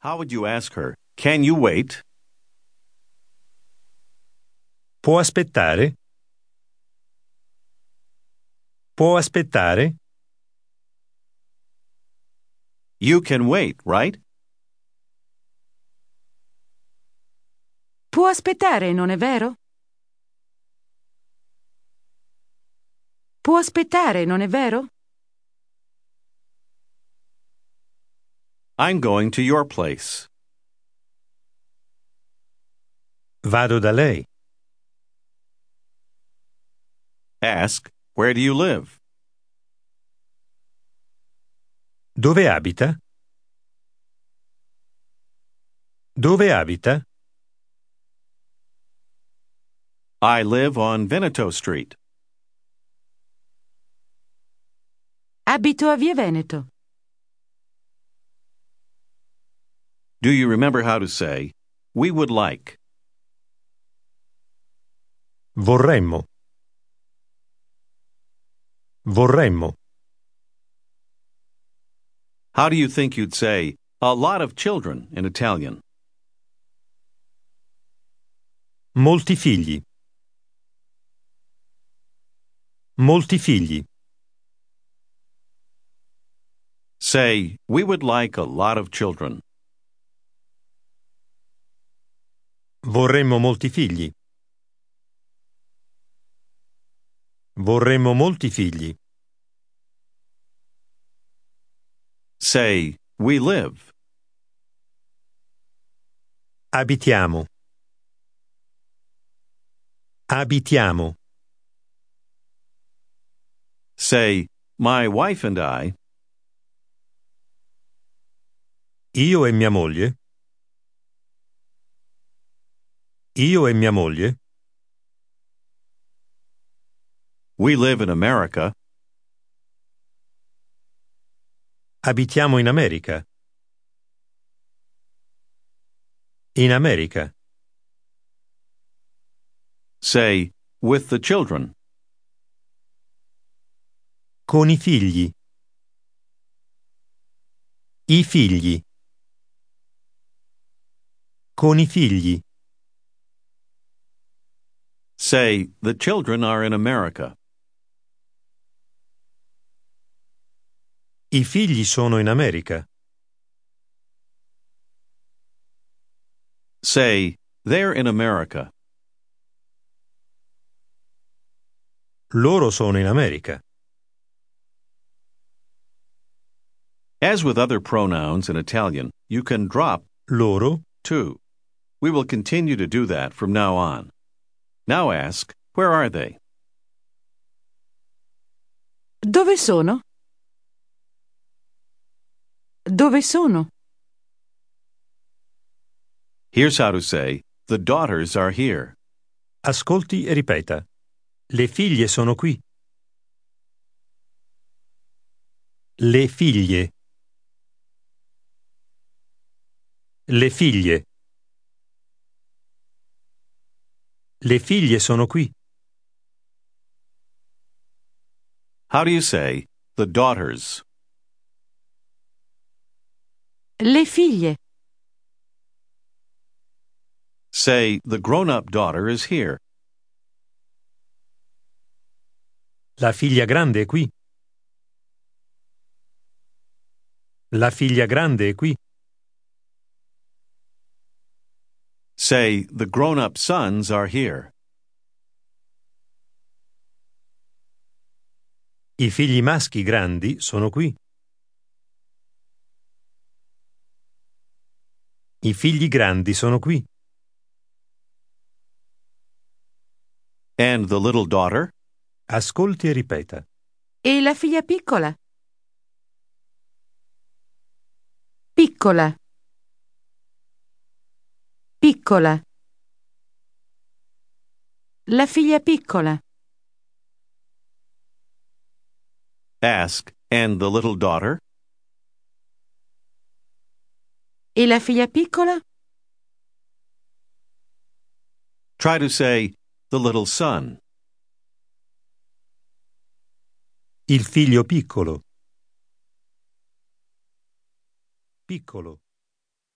How would you ask her? Can you wait? Può aspettare? Può aspettare? You can wait, right? Può aspettare, non è vero? Può aspettare, non è vero? I'm going to your place. Vado da lei. Ask, where do you live? Dove abita? Dove abita? I live on Veneto Street. Abito a Via Veneto. Do you remember how to say, we would like? Vorremmo. Vorremmo. How do you think you'd say, a lot of children in Italian? Molti figli. Molti figli. Say, we would like a lot of children. Vorremmo molti figli. Vorremmo molti figli. Say, we live. Abitiamo. Abitiamo. Say, my wife and I. Io e mia moglie. Io e mia moglie. We live in America. Abitiamo in America. In America. Say, with the children. Con i figli. I figli. Con i figli. Say, the children are in America. I figli sono in America. Say, they're in America. Loro sono in America. As with other pronouns in Italian, you can drop Loro too. We will continue to do that from now on. Now ask, where are they? Dove sono? Dove sono? Here's how to say, the daughters are here. Ascolti e ripeta. Le figlie sono qui. Le figlie. Le figlie. Le figlie sono qui. How do you say, the daughters? Le figlie. Say, the grown up daughter is here. La figlia grande è qui. La figlia grande è qui. Say, the grown up sons are here. I figli maschi grandi sono qui. I figli grandi sono qui. And the little daughter? Ascolti e ripeta. E la figlia piccola? Piccola. Piccola. La figlia piccola. Ask, and the little daughter? E la figlia piccola? Try to say, the little son. Il figlio piccolo. Piccolo.